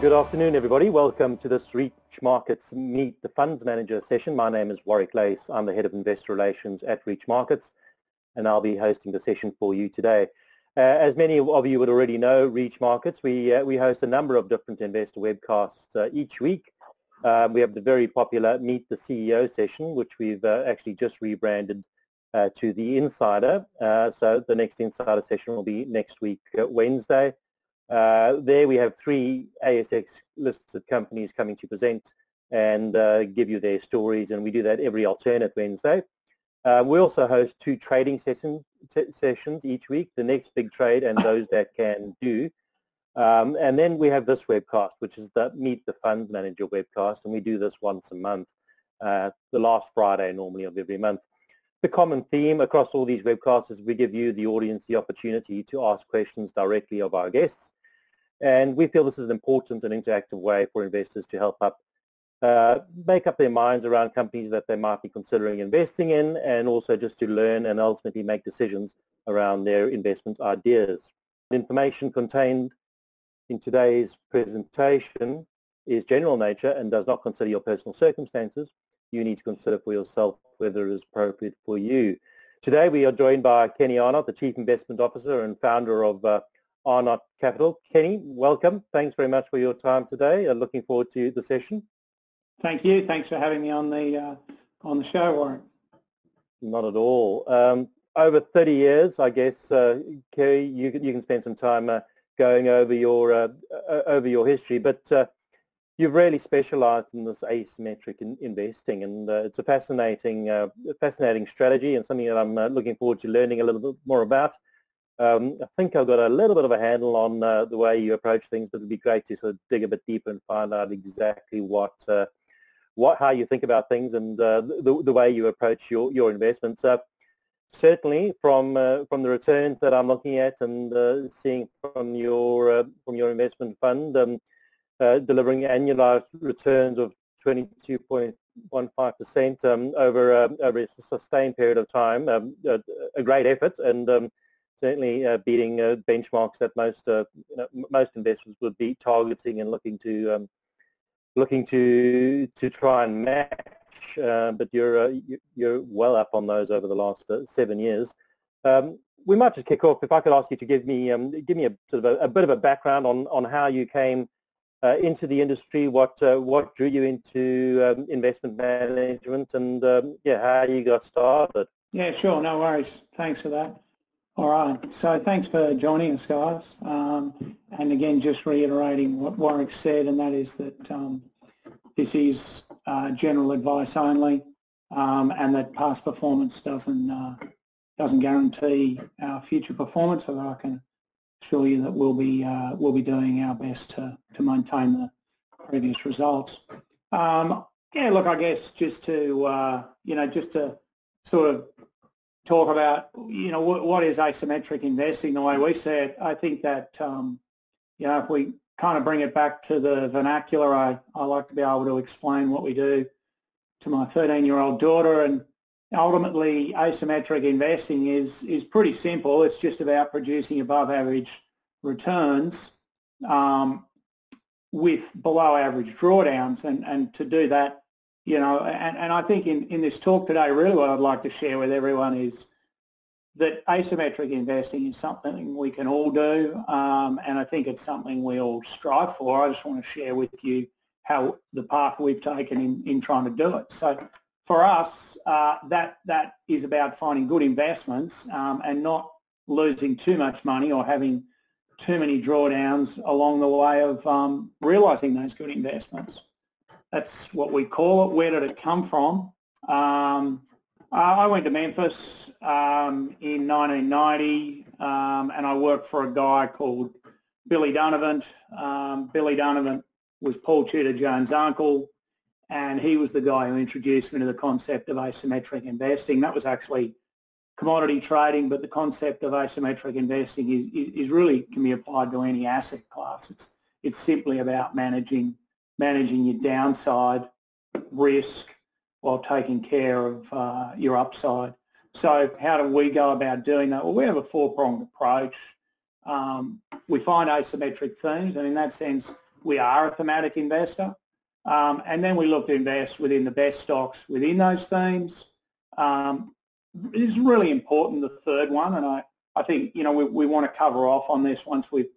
Good afternoon, everybody. Welcome to this Reach Markets Meet the Funds Manager session. My name is Warwick Lace. I'm the Head of Investor Relations at Reach Markets, and I'll be hosting the session for you today. Uh, as many of you would already know, Reach Markets, we, uh, we host a number of different investor webcasts uh, each week. Um, we have the very popular Meet the CEO session, which we've uh, actually just rebranded uh, to the Insider. Uh, so the next Insider session will be next week, Wednesday. Uh, there we have three ASX listed companies coming to present and uh, give you their stories, and we do that every alternate Wednesday. Uh, we also host two trading sessions, sessions each week, the next big trade and those that can do. Um, and then we have this webcast, which is the Meet the Fund Manager webcast, and we do this once a month, uh, the last Friday normally of every month. The common theme across all these webcasts is we give you, the audience, the opportunity to ask questions directly of our guests and we feel this is an important and interactive way for investors to help up uh, make up their minds around companies that they might be considering investing in and also just to learn and ultimately make decisions around their investment ideas. The information contained in today's presentation is general nature and does not consider your personal circumstances. You need to consider for yourself whether it is appropriate for you. Today we are joined by Kenny Arnott, the Chief Investment Officer and founder of uh, Arnott Capital. Kenny, welcome. Thanks very much for your time today. Uh, looking forward to the session. Thank you. Thanks for having me on the uh, on the show, Warren. Not at all. Um, over 30 years, I guess, uh, Kerry, you, you can spend some time uh, going over your uh, over your history, but uh, you've really specialised in this asymmetric in investing, and it's a fascinating fascinating strategy and something that I'm looking forward to learning a little bit more about. Um, I think I've got a little bit of a handle on uh, the way you approach things, but it'd be great to sort of dig a bit deeper and find out exactly what, uh, what, how you think about things and uh, the, the way you approach your, your investments. Uh, certainly, from uh, from the returns that I'm looking at and uh, seeing from your from your investment fund, um, delivering annualized returns of 22.15% um, over over a sustained period of time, um, a, a, great effort and um, certainly uh, beating uh, benchmarks that most uh, you know, most investors would be targeting and looking to um, looking to to try and match. Uh, but you're uh, you're well up on those over the last uh, seven years. Um, we might just kick off. If I could ask you to give me um, give me a sort of a, a, bit of a background on, on how you came into the industry, what what drew you into um, investment management, and um, yeah, how you got started. Yeah, sure, no worries. Thanks for that. All right. So thanks for joining us, guys. Um, and again, just reiterating what Warwick said, and that is that um, this is uh, general advice only, um, and that past performance doesn't uh, doesn't guarantee our future performance. So I can assure you that we'll be uh, we'll be doing our best to to maintain the previous results. Um, yeah. Look, I guess just to uh, you know just to sort of talk about, you know, what, what is asymmetric investing the way we see it. I think that, um, you know, if we kind of bring it back to the vernacular, I, I like to be able to explain what we do to my 13-year-old daughter. And ultimately, asymmetric investing is, is pretty simple. It's just about producing above average returns um, with below average drawdowns. And, and to do that, you know, and, and I think in, in this talk today, really what I'd like to share with everyone is that asymmetric investing is something we can all do, um, and I think it's something we all strive for. I just want to share with you how the path we've taken in, in trying to do it. So for us, uh, that that is about finding good investments um, and not losing too much money or having too many drawdowns along the way of um, realising those good investments. That's what we call it. Where did it come from? Um, I went to Memphis um, in 1990 um, and I worked for a guy called Billy Dunavant. Um, Billy Dunavant was Paul Tudor Jones' uncle and he was the guy who introduced me to the concept of asymmetric investing. That was actually commodity trading, but the concept of asymmetric investing is, is, is really can be applied to any asset class. It's, it's simply about managing managing your downside risk while taking care of uh, your upside. So how do we go about doing that? Well, we have a four-pronged approach. Um, we find asymmetric themes, and in that sense, we are a thematic investor. Um, and then we look to invest within the best stocks within those themes. Um, it's really important, the third one, and I, I think, you know, we, we want to cover off on this once we've,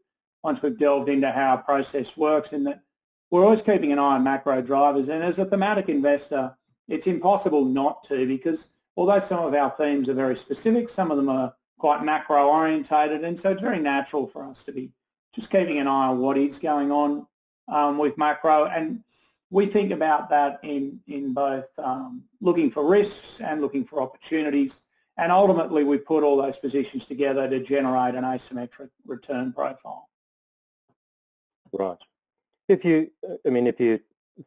once we've delved into how our process works in that we're always keeping an eye on macro drivers. And as a thematic investor, it's impossible not to because although some of our themes are very specific, some of them are quite macro orientated. And so it's very natural for us to be just keeping an eye on what is going on um, with macro. And we think about that in, in both um, looking for risks and looking for opportunities. And ultimately, we put all those positions together to generate an asymmetric return profile. Right. If you, I mean, if you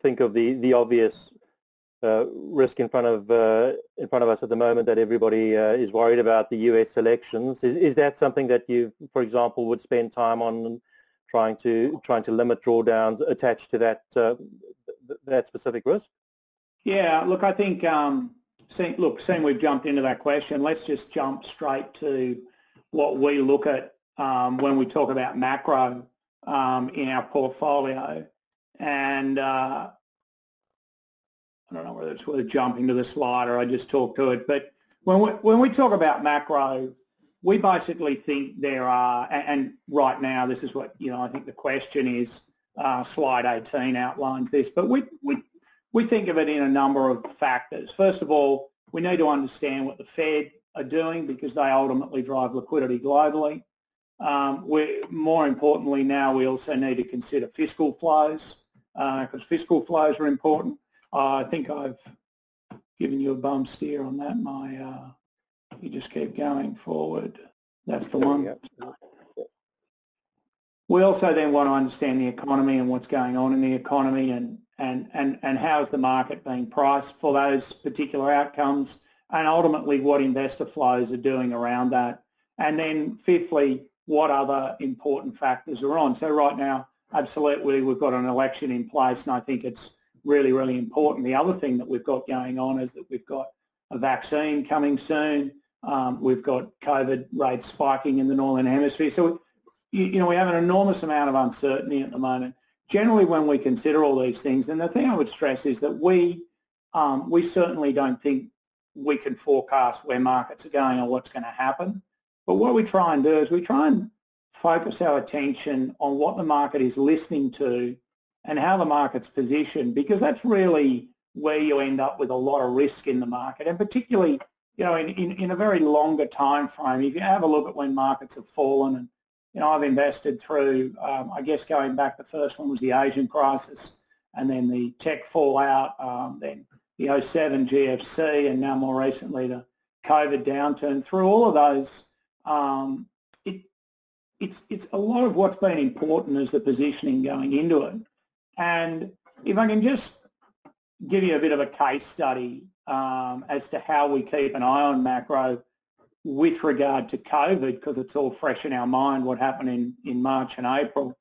think of the, the obvious uh, risk in front of uh, in front of us at the moment that everybody uh, is worried about the U.S. elections. Is, is that something that you, for example, would spend time on trying to trying to limit drawdowns attached to that uh, that specific risk? Yeah, look, I think um, look, seeing we've jumped into that question, let's just jump straight to what we look at um, when we talk about macro um, in our portfolio. And uh, I don't know whether it's worth jumping to the slide or I just talk to it, but when we, when we talk about macro, we basically think there are, and, and right now this is what, you know, I think the question is, uh, slide 18 outlines this, but we, we, we think of it in a number of factors. First of all, we need to understand what the Fed are doing because they ultimately drive liquidity globally. Um, we, more importantly now, we also need to consider fiscal flows because uh, fiscal flows are important. Uh, I think I've given you a bum steer on that. My, uh, you just keep going forward. That's the one. We also then want to understand the economy and what's going on in the economy and, and, and, and how is the market being priced for those particular outcomes and ultimately what investor flows are doing around that. And then fifthly, what other important factors are on. So right now, absolutely, we've got an election in place and I think it's really, really important. The other thing that we've got going on is that we've got a vaccine coming soon. Um, we've got COVID rates spiking in the Northern Hemisphere. So, you, you know, we have an enormous amount of uncertainty at the moment. Generally, when we consider all these things, and the thing I would stress is that we, um, we certainly don't think we can forecast where markets are going or what's going to happen. But what we try and do is we try and focus our attention on what the market is listening to and how the market's positioned because that's really where you end up with a lot of risk in the market. And particularly you know in, in, in a very longer time frame if you have a look at when markets have fallen and you know I've invested through um, I guess going back the first one was the Asian crisis and then the tech fallout um, then the 07 GFC and now more recently the COVID downturn. Through all of those um, it, it's, it's a lot of what's been important is the positioning going into it and if I can just give you a bit of a case study um, as to how we keep an eye on macro with regard to COVID, because it's all fresh in our mind what happened in, in March and April.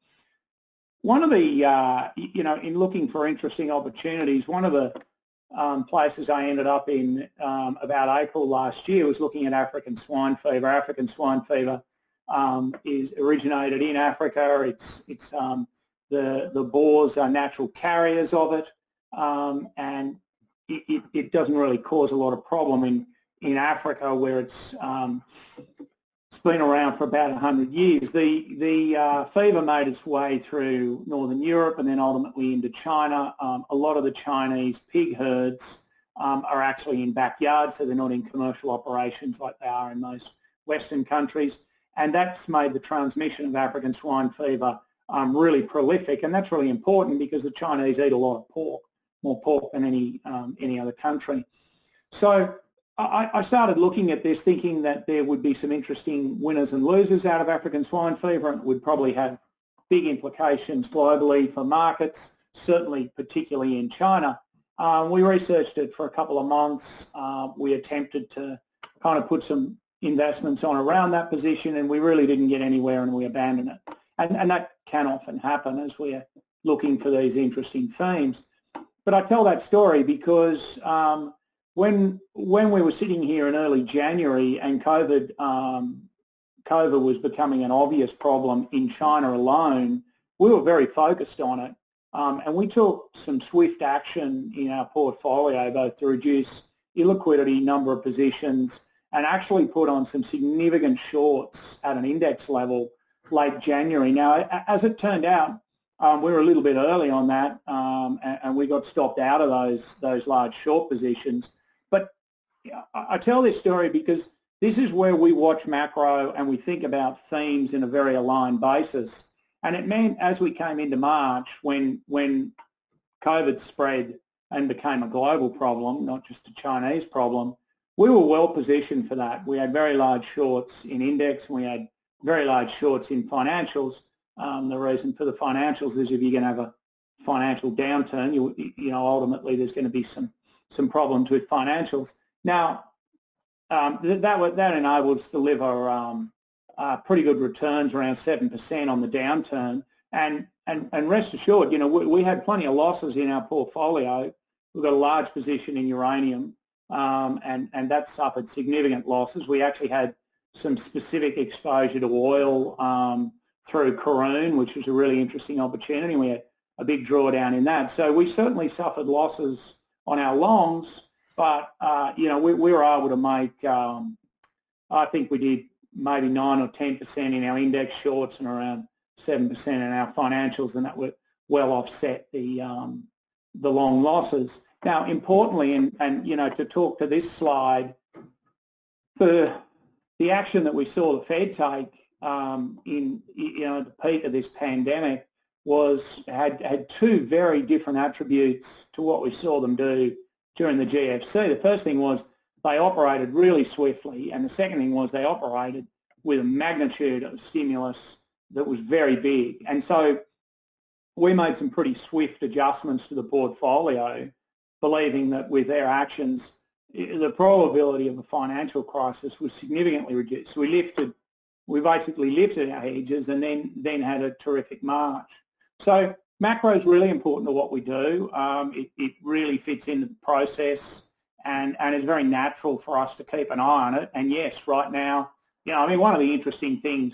One of the, uh, you know, in looking for interesting opportunities, one of the um, places I ended up in um, about April last year was looking at African swine fever. African swine fever um, is originated in Africa. It's, it's um, the, the boars are natural carriers of it, um, and it, it, it, doesn't really cause a lot of problem in, in Africa where it's, um, it's been around for about 100 years. The, the uh, fever made its way through Northern Europe and then ultimately into China. Um, a lot of the Chinese pig herds um, are actually in backyards, so they're not in commercial operations like they are in most Western countries. And that's made the transmission of African swine fever um, really prolific, and that's really important because the Chinese eat a lot of pork, more pork than any um, any other country. So I, I, started looking at this, thinking that there would be some interesting winners and losers out of African swine fever, and it would probably have big implications globally for markets, certainly particularly in China. Um, we researched it for a couple of months. Uh, we attempted to kind of put some investments on around that position, and we really didn't get anywhere, and we abandoned it. And, and that can often happen as we're looking for these interesting themes. But I tell that story because um, when when we were sitting here in early January and COVID um, COVID was becoming an obvious problem in China alone, we were very focused on it. Um, and we took some swift action in our portfolio, both to reduce illiquidity, number of positions, and actually put on some significant shorts at an index level late January. Now, as it turned out, um, we were a little bit early on that, um, and, and, we got stopped out of those those large short positions. I tell this story because this is where we watch macro and we think about themes in a very aligned basis. And it meant as we came into March, when when COVID spread and became a global problem, not just a Chinese problem, we were well positioned for that. We had very large shorts in index, and we had very large shorts in financials. Um, the reason for the financials is if you're going to have a financial downturn, you, you know, ultimately there's going to be some, some problems with financials. Now, um, that, that, enabled us to deliver um, uh, pretty good returns, around 7% on the downturn. And, and, and rest assured, you know, we, we had plenty of losses in our portfolio. We've got a large position in uranium, um, and, and that suffered significant losses. We actually had some specific exposure to oil um, through Karoon, which was a really interesting opportunity. We had a big drawdown in that. So we certainly suffered losses on our longs, but uh, you know we, we, were able to make. Um, I think we did maybe nine or ten percent in our index shorts and around seven percent in our financials, and that would well offset the um, the long losses. Now, importantly, and, and you know, to talk to this slide, the the action that we saw the Fed take um, in you know the peak of this pandemic was had had two very different attributes to what we saw them do during the GFC. The first thing was they operated really swiftly, and the second thing was they operated with a magnitude of stimulus that was very big. And so we made some pretty swift adjustments to the portfolio, believing that with their actions, the probability of a financial crisis was significantly reduced. We lifted, we basically lifted our hedges and then, then had a terrific march. So macro is really important to what we do. Um, it, it, really fits into the process and, and it's very natural for us to keep an eye on it. And yes, right now, you know, I mean, one of the interesting things,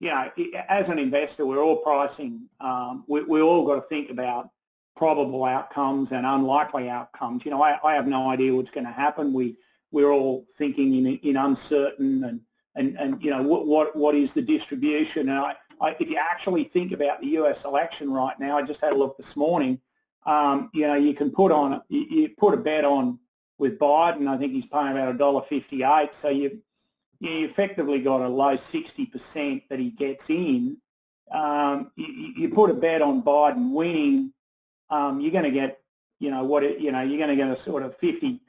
you know, as an investor, we're all pricing, um, we, we all got to think about probable outcomes and unlikely outcomes. You know, I, I have no idea what's going to happen. We we're all thinking in, in uncertain and, and, and you know what, what what is the distribution. And I, I, if you actually think about the U.S. election right now, I just had a look this morning. Um, you know, you can put on you, you put a bet on with Biden. I think he's paying about a dollar fifty-eight. So you you effectively got a low sixty percent that he gets in. Um, you, you put a bet on Biden winning um, you're going to get, you know, what it, you know, you're going to get a sort of 50,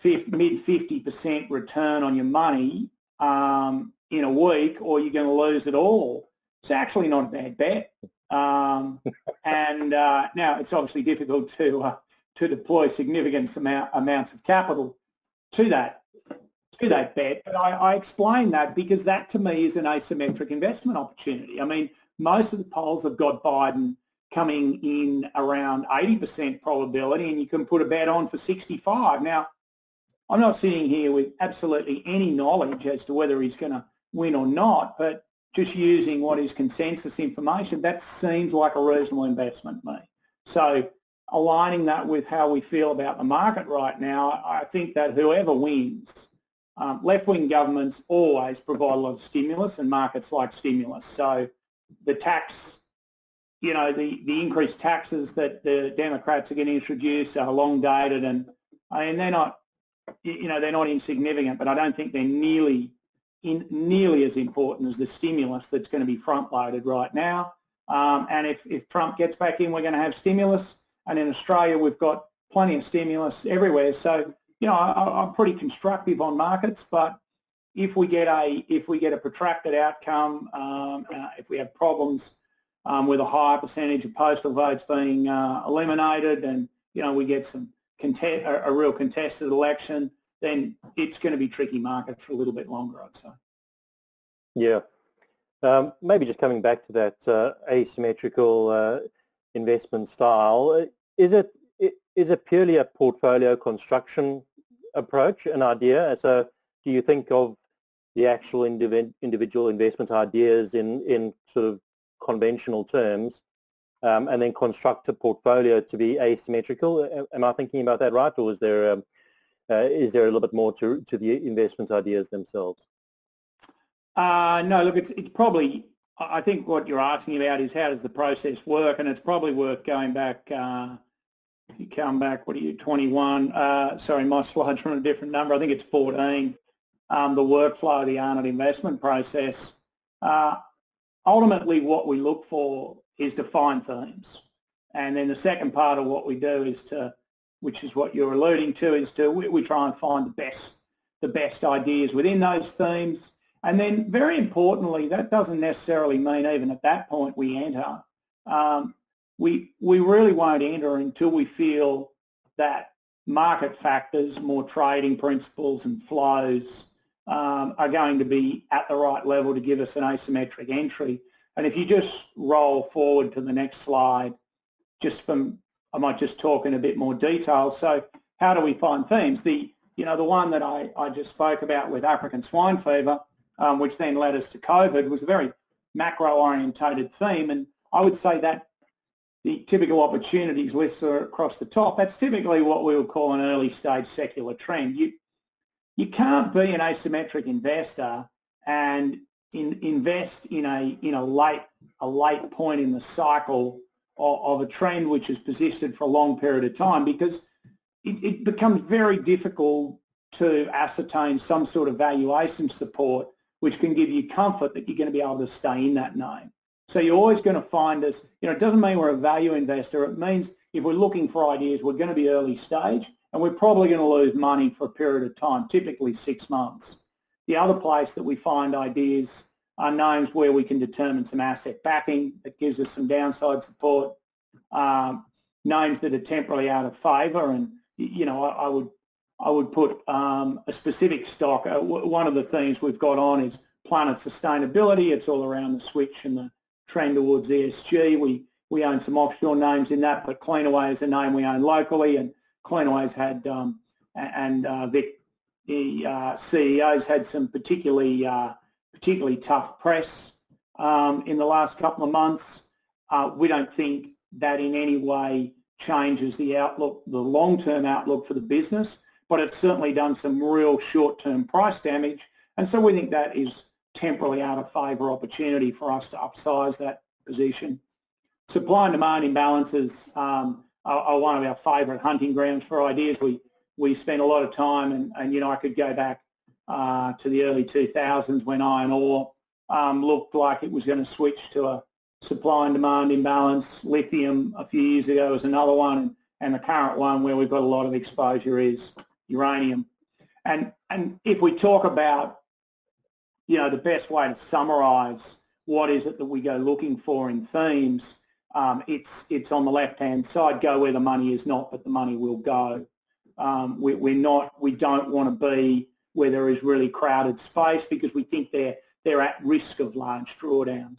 50 mid 50% return on your money um, in a week, or you're going to lose it all. It's actually not a bad bet. Um, and uh, now it's obviously difficult to uh, to deploy significant amount, amounts of capital to that to that bet. But I, I explain that because that to me is an asymmetric investment opportunity. I mean, most of the polls have got Biden coming in around 80% probability and you can put a bet on for 65. Now, I'm not sitting here with absolutely any knowledge as to whether he's going to win or not, but just using what is consensus information, that seems like a reasonable investment to me. So aligning that with how we feel about the market right now, I think that whoever wins, um, left-wing governments always provide a lot of stimulus and markets like stimulus. So the tax you know, the, the increased taxes that the Democrats are going to introduce are long dated and mean, they're not, you know, they're not insignificant, but I don't think they're nearly in, nearly as important as the stimulus that's going to be front loaded right now. Um, and if, if Trump gets back in, we're going to have stimulus. And in Australia, we've got plenty of stimulus everywhere. So, you know, I, I'm pretty constructive on markets, but if we get a if we get a protracted outcome, um, uh, if we have problems um, with a higher percentage of postal votes being uh, eliminated and, you know, we get some a, a, real contested election, then it's going to be tricky market for a little bit longer, I'd say. Yeah. Um, maybe just coming back to that uh, asymmetrical uh, investment style, is it is it purely a portfolio construction approach, an idea? So do you think of the actual individual investment ideas in, in sort of conventional terms um, and then construct a portfolio to be asymmetrical. Am I thinking about that right, or is there um, uh, is there a little bit more to to the investment ideas themselves? Uh, no, look, it's, it's probably. I think what you're asking about is how does the process work, and it's probably worth going back. Uh, you come back. What are you? 21. Uh, sorry, my slides from a different number. I think it's 14. Um, the workflow of the Arnott investment process. Uh, ultimately, what we look for is to find themes. And then the second part of what we do is to, which is what you're alluding to, is to we, we try and find the best, the best ideas within those themes. And then very importantly, that doesn't necessarily mean even at that point we enter. Um, we, we really won't enter until we feel that market factors, more trading principles and flows um, are going to be at the right level to give us an asymmetric entry. And if you just roll forward to the next slide, just from, I might just talk in a bit more detail. So how do we find themes? The, you know, the one that I, I just spoke about with African swine fever, um, which then led us to COVID, was a very macro-orientated theme. And I would say that the typical opportunities lists are across the top. That's typically what we would call an early stage secular trend. You, you can't be an asymmetric investor and in, invest in a in a late a late point in the cycle of, a trend which has persisted for a long period of time because it, it becomes very difficult to ascertain some sort of valuation support which can give you comfort that you're going to be able to stay in that name. So you're always going to find us, you know, it doesn't mean we're a value investor. It means if we're looking for ideas, we're going to be early stage and we're probably going to lose money for a period of time, typically six months. The other place that we find ideas names where we can determine some asset backing that gives us some downside support, um, names that are temporarily out of favour, and you know I, I would I would put um, a specific stock. Uh, one of the themes we've got on is planet sustainability. It's all around the switch and the trend towards ESG. We we own some offshore names in that, but Cleanaway is a name we own locally, and Cleanaway's had um, and uh, Vik, the uh, CEOs had some particularly uh, particularly tough press um, in the last couple of months. Uh, we don't think that in any way changes the outlook, the long-term outlook for the business, but it's certainly done some real short-term price damage, and so we think that is temporarily out of favour opportunity for us to upsize that position. Supply and demand imbalances um, are, are, one of our favourite hunting grounds for ideas. We we spend a lot of time, and, and you know I could go back uh, to the early 2000s when iron ore um, looked like it was going to switch to a supply and demand imbalance. Lithium a few years ago was another one, and, the current one where we've got a lot of exposure is uranium. And and if we talk about you know the best way to summarise what is it that we go looking for in themes, um, it's it's on the left hand side. Go where the money is not, but the money will go. Um, we, we're not. We don't want to be where there is really crowded space because we think they're, they're at risk of large drawdowns.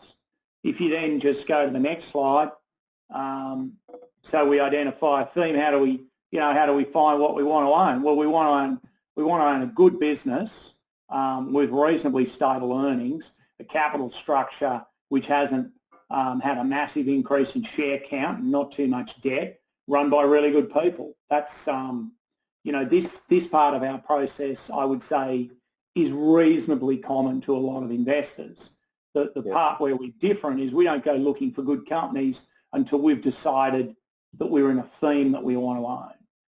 If you then just go to the next slide, um, so we identify a theme, how do we, you know, how do we find what we want to own? Well, we want to own, we want to own a good business um, with reasonably stable earnings, a capital structure which hasn't um, had a massive increase in share count not too much debt, run by really good people. That's um, you know, this, this part of our process, I would say, is reasonably common to a lot of investors. The, the yeah. part where we're different is we don't go looking for good companies until we've decided that we're in a theme that we want to own.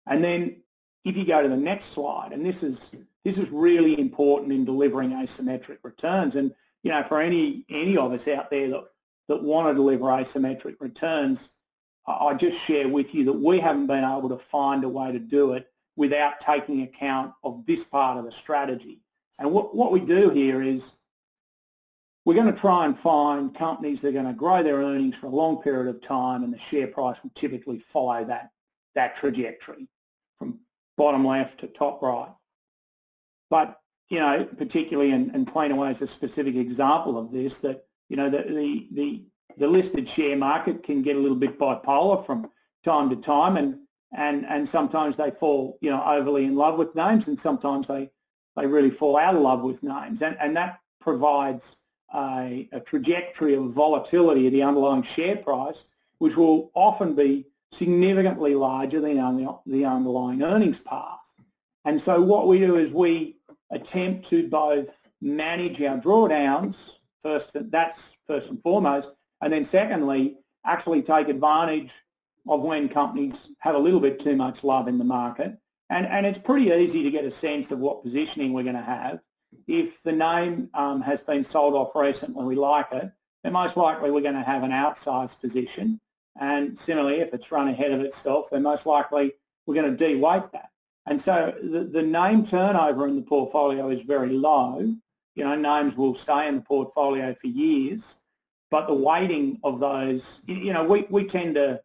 And then if you go to the next slide, and this is this is really important in delivering asymmetric returns. And you know, for any any of us out there that that want to deliver asymmetric returns, I just share with you that we haven't been able to find a way to do it without taking account of this part of the strategy. And what, what we do here is we're going to try and find companies that are going to grow their earnings for a long period of time and the share price will typically follow that, that trajectory from bottom left to top right. But, you know, particularly, in and, and Cleanaway is a specific example of this, that, you know, the, the, the, the listed share market can get a little bit bipolar from time to time and and and sometimes they fall you know overly in love with names and sometimes they they really fall out of love with names and and that provides a, a trajectory of volatility of the underlying share price, which will often be significantly larger than the underlying earnings path. And so what we do is we attempt to both manage our drawdowns, first that's first and foremost, and then secondly, actually take advantage of when companies have a little bit too much love in the market. And, and it's pretty easy to get a sense of what positioning we're going to have. If the name um, has been sold off recently, we like it, then most likely we're going to have an outsized position. And similarly, if it's run ahead of itself, then most likely we're going to de-weight that. And so the, the name turnover in the portfolio is very low. You know, names will stay in the portfolio for years, but the weighting of those, you know, we, we tend to,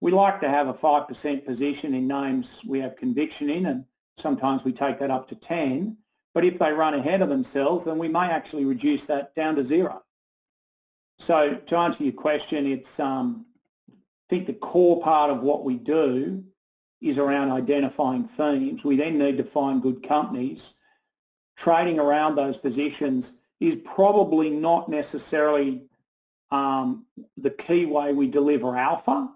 we like to have a 5% position in names we have conviction in, and sometimes we take that up to 10. But if they run ahead of themselves, then we may actually reduce that down to zero. So to answer your question, it's um, I think the core part of what we do is around identifying themes. We then need to find good companies. Trading around those positions is probably not necessarily um, the key way we deliver alpha,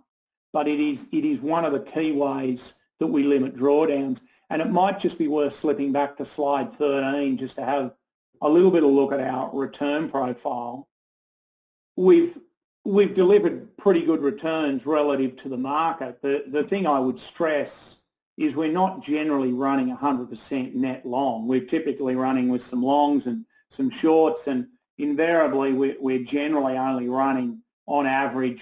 but it is, it is one of the key ways that we limit drawdowns. And it might just be worth slipping back to slide 13 just to have a little bit of look at our return profile. We've we've delivered pretty good returns relative to the market. The, the thing I would stress is we're not generally running 100% net long. We're typically running with some longs and some shorts, and invariably we're, we're generally only running on average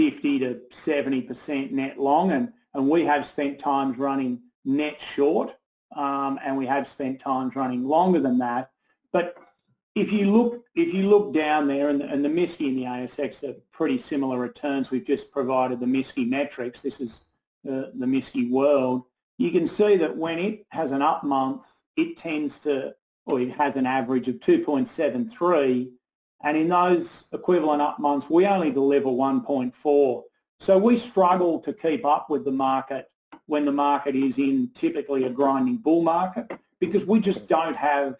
50 to 70% net long, and, and we have spent times running net short, um, and we have spent times running longer than that. But if you look if you look down there, and and the MSCI and the ASX are pretty similar returns. We've just provided the MSCI metrics. This is the, the MSCI world. You can see that when it has an up month, it tends to, or it has an average of 2.73, and in those equivalent up months, we only deliver 1.4. So we struggle to keep up with the market when the market is in typically a grinding bull market because we just don't have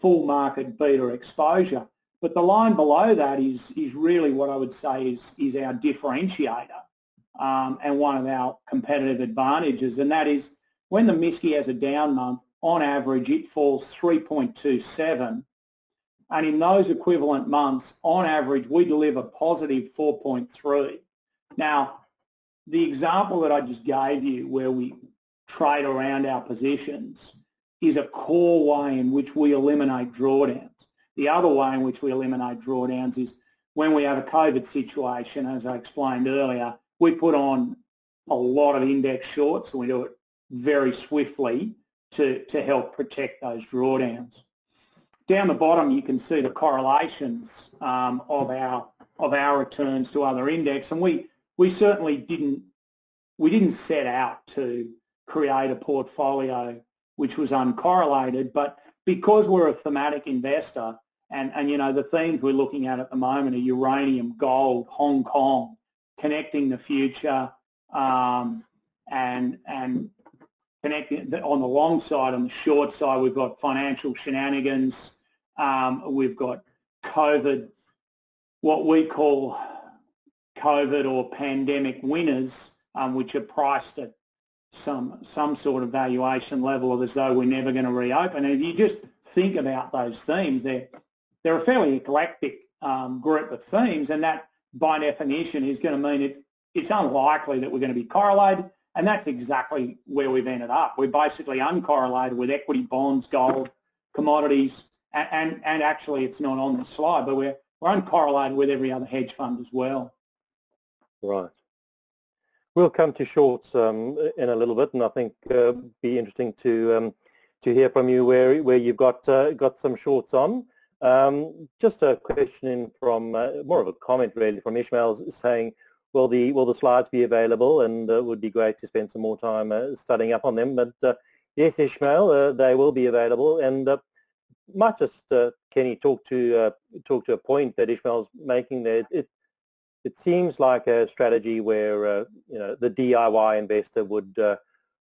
full market beta exposure. But the line below that is, is really what I would say is, is our differentiator um, and one of our competitive advantages, and that is when the MSCI has a down month, on average it falls 3.27, and in those equivalent months, on average, we deliver positive 4.3. Now, the example that I just gave you where we trade around our positions is a core way in which we eliminate drawdowns. The other way in which we eliminate drawdowns is when we have a COVID situation, as I explained earlier, we put on a lot of index shorts and we do it very swiftly to, to help protect those drawdowns. Down the bottom, you can see the correlations um, of our of our returns to other index, and we we certainly didn't we didn't set out to create a portfolio which was uncorrelated. But because we're a thematic investor, and, and you know the themes we're looking at at the moment are uranium, gold, Hong Kong, connecting the future, um, and and connecting on the long side. On the short side, we've got financial shenanigans. Um, we've got COVID, what we call COVID or pandemic winners, um, which are priced at some some sort of valuation level of as though we're never going to reopen. And if you just think about those themes, they're they're a fairly eclectic um, group of themes, and that by definition is going to mean it, it's unlikely that we're going to be correlated, and that's exactly where we've ended up. We're basically uncorrelated with equity, bonds, gold, commodities, and, and, and actually it's not on the slide, but we're, we're uncorrelated with every other hedge fund as well. Right. We'll come to shorts um, in a little bit, and I think uh, be interesting to um, to hear from you where where you've got uh, got some shorts on. Um, just a question from uh, more of a comment really from Ishmael saying, will the will the slides be available? And it uh, would be great to spend some more time uh, studying up on them. But uh, yes, Ishmael, they will be available, and might just Kenny talk to talk to a point that Ishmael's making there. It, it seems like a strategy where uh, you know the DIY investor would uh,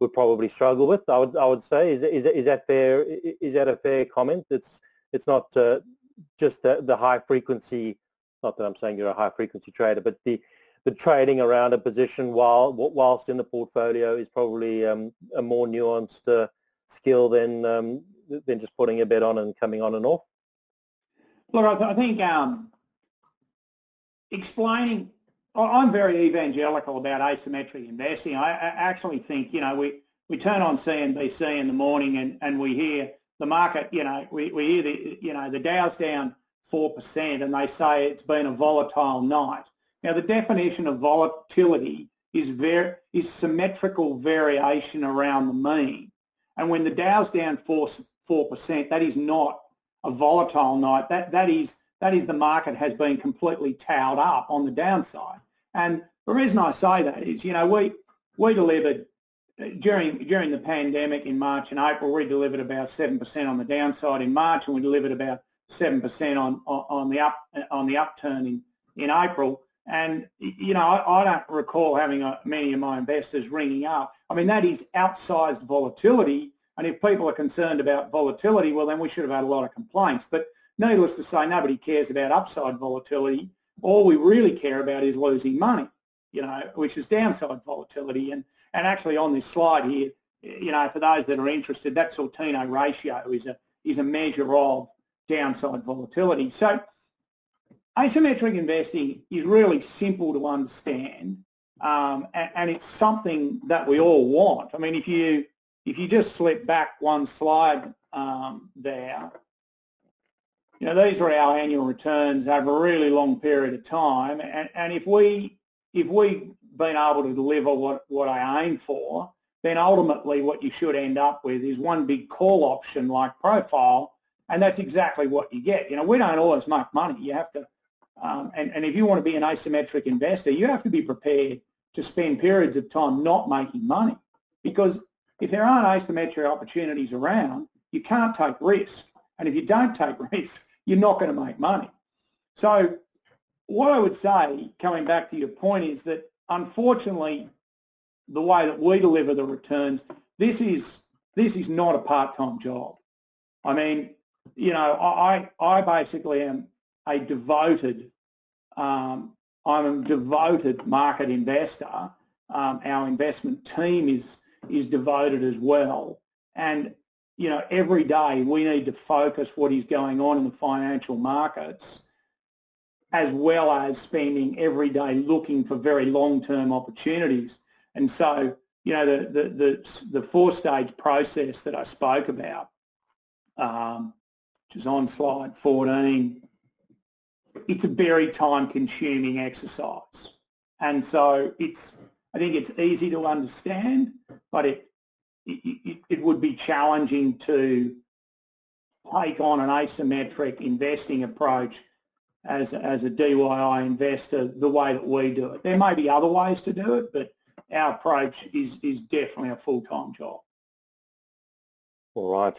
would probably struggle with. I would I would say is is, is that fair? Is that a fair comment? It's it's not uh, just the, the high frequency, not that I'm saying you're a high frequency trader, but the, the trading around a position while whilst in the portfolio is probably um, a more nuanced uh, skill than um, than just putting a bet on and coming on and off? Look, I, think um, explaining. I'm very evangelical about asymmetric investing. I, actually think you know we we turn on CNBC in the morning and, and we hear the market. You know we, we hear the you know the Dow's down four percent and they say it's been a volatile night. Now the definition of volatility is ver- is symmetrical variation around the mean. And when the Dow's down four four percent, that is not a volatile night. That that is that is the market has been completely towed up on the downside. And the reason I say that is, you know, we we delivered uh, during during the pandemic in March and April, we delivered about seven percent on the downside in March, and we delivered about seven percent on on the up on the upturn in in April. And you know, I, I don't recall having a, many of my investors ringing up. I mean, that is outsized volatility and if people are concerned about volatility, well, then we should have had a lot of complaints. But needless to say, nobody cares about upside volatility. All we really care about is losing money, you know, which is downside volatility. And, and actually on this slide here, you know, for those that are interested, that Sortino ratio is a, is a measure of downside volatility. So asymmetric investing is really simple to understand um, and, and, it's something that we all want. I mean, if you if you just slip back one slide um, there, you know, these are our annual returns over a really long period of time. And, and if we if we've been able to deliver what, what I aim for, then ultimately what you should end up with is one big call option like profile, and that's exactly what you get. You know, we don't always make money. You have to, um, and, and if you want to be an asymmetric investor, you have to be prepared to spend periods of time not making money because if there aren't asymmetric opportunities around, you can't take risk. And if you don't take risk, you're not going to make money. So what I would say, coming back to your point, is that unfortunately, the way that we deliver the returns, this is this is not a part-time job. I mean, you know, I I basically am a devoted um, I'm a devoted market investor. Um, our investment team is is devoted as well. And, you know, every day we need to focus what is going on in the financial markets as well as spending every day looking for very long-term opportunities. And so, you know, the, the, the, the four-stage process that I spoke about, um, which is on slide 14, it's a very time-consuming exercise. And so it's I think it's easy to understand, but it, it, it would be challenging to take on an asymmetric investing approach as, as a DYI investor the way that we do it. There may be other ways to do it, but our approach is, is definitely a full-time job. All right.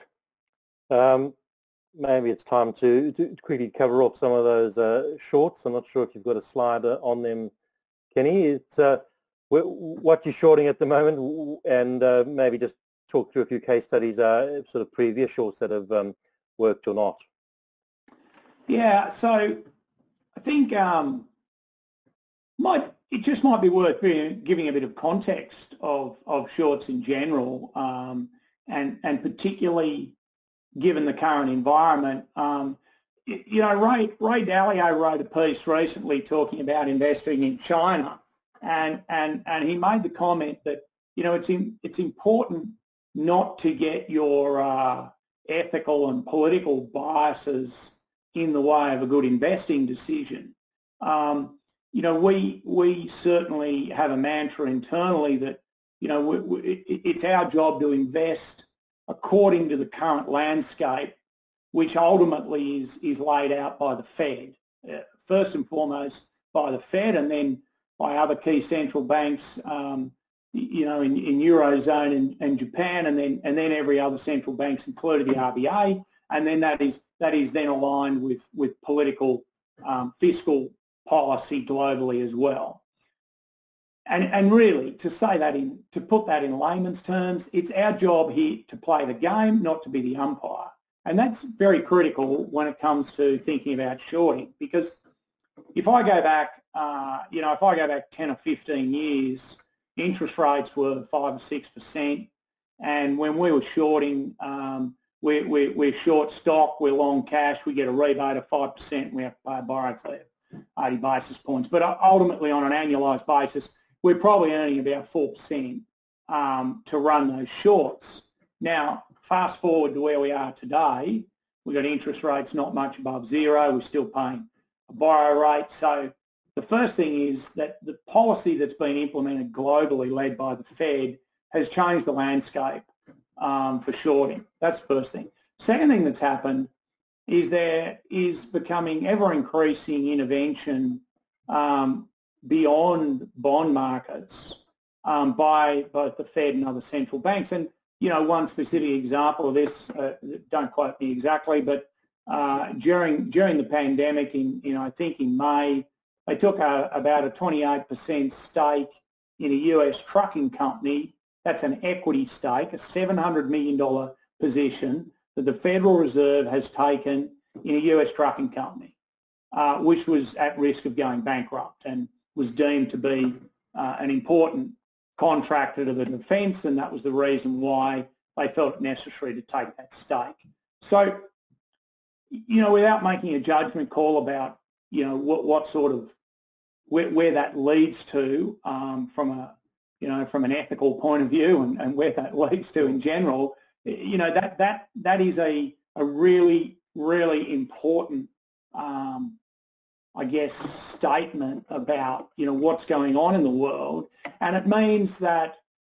Um, maybe it's time to, to, quickly cover off some of those uh, shorts. I'm not sure if you've got a slide on them, Kenny. It's, uh, what you're shorting at the moment, and uh, maybe just talk through a few case studies, uh, sort of previous shorts that have um, worked or not. Yeah, so I think um, might it just might be worth giving a bit of context of, of shorts in general, um, and and particularly given the current environment. Um, you know, Ray, Ray Dalio wrote a piece recently talking about investing in China and and and he made the comment that you know it's in, it's important not to get your uh, ethical and political biases in the way of a good investing decision. Um, you know, we we certainly have a mantra internally that you know we, we, it, it's our job to invest according to the current landscape, which ultimately is is laid out by the Fed. Uh, first and foremost by the Fed, and then by other key central banks, um, you know, in, in Eurozone and, and, Japan, and then and then every other central banks, including the RBA, and then that is that is then aligned with with political um, fiscal policy globally as well. And, and really, to say that in, to put that in layman's terms, it's our job here to play the game, not to be the umpire. And that's very critical when it comes to thinking about shorting because if I go back, uh, you know, if I go back 10 or 15 years, interest rates were 5 or 6%. And when we were shorting, um, we're, we're, we're, short stock, we're long cash, we get a rebate of 5%, we have to pay a borrow clear, 80 basis points. But ultimately, on an annualised basis, we're probably earning about 4% um, to run those shorts. Now, fast forward to where we are today, we've got interest rates not much above zero, we're still paying borrow rate. So the first thing is that the policy that's been implemented globally, led by the Fed, has changed the landscape um, for shorting. That's the first thing. Second thing that's happened is there is becoming ever increasing intervention um, beyond bond markets um, by both the Fed and other central banks. And, you know, one specific example of this, uh, don't quote me exactly, but uh, during during the pandemic in, I think in May, they took a, about a 28% stake in a US trucking company. That's an equity stake, a $700 million position that the Federal Reserve has taken in a US trucking company, uh, which was at risk of going bankrupt and was deemed to be uh, an important contractor to the defence, and that was the reason why they felt it necessary to take that stake. So, you know, without making a judgment call about, you know, what, what sort of where, where that leads to um, from a, you know, from an ethical point of view, and, and where that leads to in general, you know, that that that is a a really really important um, I guess, statement about, you know, what's going on in the world. And it means that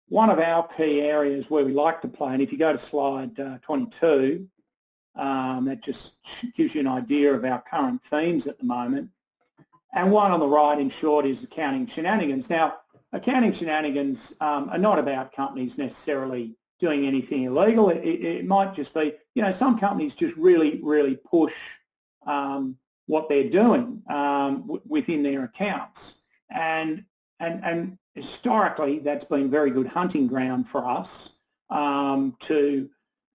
one of our key areas where we like to play, and if you go to slide uh, 22, um, that just gives you an idea of our current themes at the moment. And one on the right, in short, is accounting shenanigans. Now, accounting shenanigans um, are not about companies necessarily doing anything illegal. It, it, it, might just be, you know, some companies just really, really push um, what they're doing um, w- within their accounts. And, and, and historically, that's been very good hunting ground for us um, to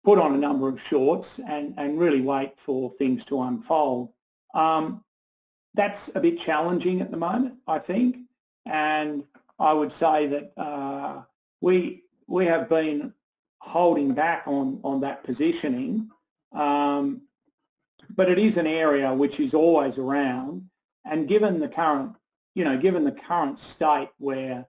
put on a number of shorts and, and really wait for things to unfold. Um, that's a bit challenging at the moment, I think, and I would say that uh, we we have been holding back on on that positioning um, but it is an area which is always around. And given the current, you know, given the current state where,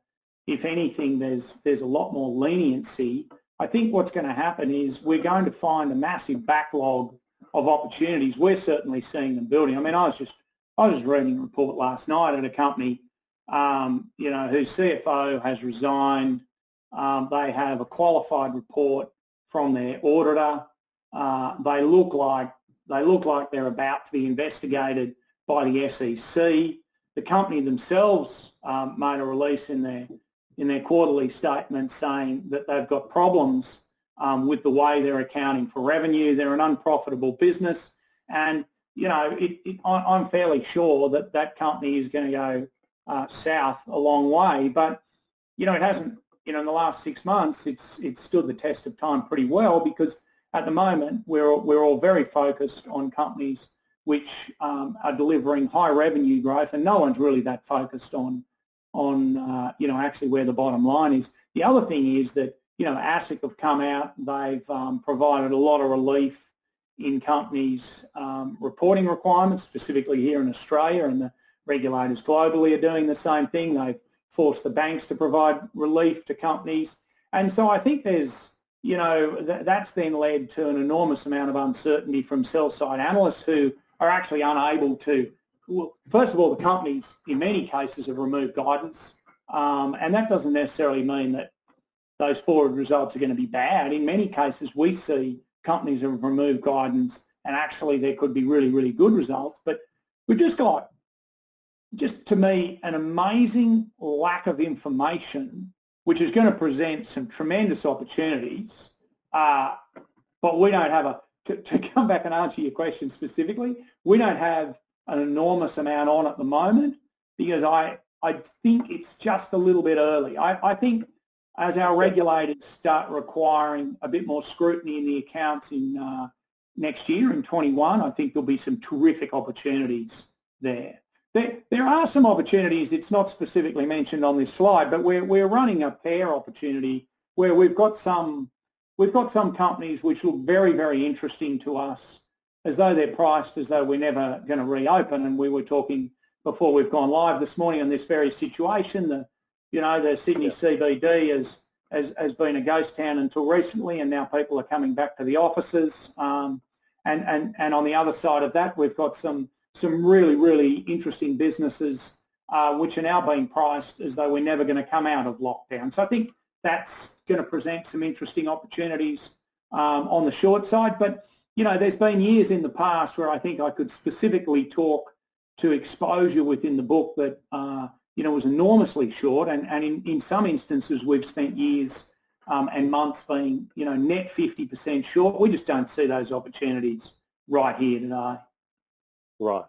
if anything, there's there's a lot more leniency, I think what's going to happen is we're going to find a massive backlog of opportunities. We're certainly seeing them building. I mean, I was just I was reading a report last night at a company, um, you know, whose CFO has resigned. Um, they have a qualified report from their auditor. Uh, they look like they look like they're about to be investigated by the SEC. The company themselves um, made a release in their in their quarterly statement saying that they've got problems um, with the way they're accounting for revenue. They're an unprofitable business, and you know it, it, I'm fairly sure that that company is going to go uh, south a long way. But you know it hasn't. You know in the last six months, it's it's stood the test of time pretty well because at the moment, we're, we're all very focused on companies which um, are delivering high revenue growth, and no one's really that focused on, on uh, you know, actually where the bottom line is. The other thing is that, you know, ASIC have come out, they've um, provided a lot of relief in companies' um, reporting requirements, specifically here in Australia, and the regulators globally are doing the same thing. They've forced the banks to provide relief to companies. And so I think there's you know, th- that's then led to an enormous amount of uncertainty from sell-side analysts who are actually unable to, well, first of all, the companies in many cases have removed guidance, um, and that doesn't necessarily mean that those forward results are going to be bad. In many cases, we see companies have removed guidance, and actually there could be really, really good results. But we've just got, just to me, an amazing lack of information which is going to present some tremendous opportunities. Uh, but we don't have a, to, to, come back and answer your question specifically, we don't have an enormous amount on at the moment because I, I think it's just a little bit early. I, I think as our regulators start requiring a bit more scrutiny in the accounts in, uh, next year in 21, I think there'll be some terrific opportunities there. There, there are some opportunities, it's not specifically mentioned on this slide, but we're, we're running a pair opportunity where we've got some we've got some companies which look very, very interesting to us as though they're priced as though we're never going to reopen. And we were talking before we've gone live this morning on this very situation. The, you know, the Sydney yeah. CBD has, has, has been a ghost town until recently, and now people are coming back to the offices. Um, and, and, and on the other side of that, we've got some, some really, really interesting businesses uh, which are now being priced as though we're never going to come out of lockdown. So I think that's going to present some interesting opportunities um, on the short side. But, you know, there's been years in the past where I think I could specifically talk to exposure within the book that, uh, you know, was enormously short. And, and in, in some instances, we've spent years um, and months being, you know, net 50% short. We just don't see those opportunities right here today. Right.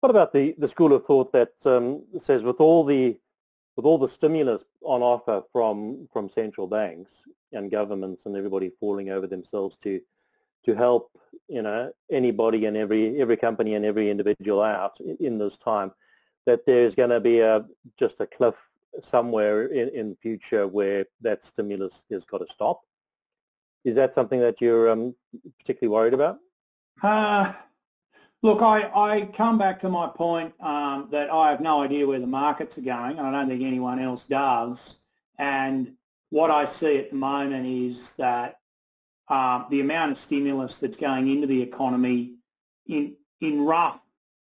What about the, the school of thought that um, says with all the with all the stimulus on offer from from central banks and governments and everybody falling over themselves to to help you know anybody and every every company and every individual out in, in this time that there's going to be a just a cliff somewhere in, in the future where that stimulus has got to stop. Is that something that you're um, particularly worried about? Uh, look, I, I come back to my point um, that I have no idea where the markets are going, and I don't think anyone else does. And what I see at the moment is that um, the amount of stimulus that's going into the economy in, in rough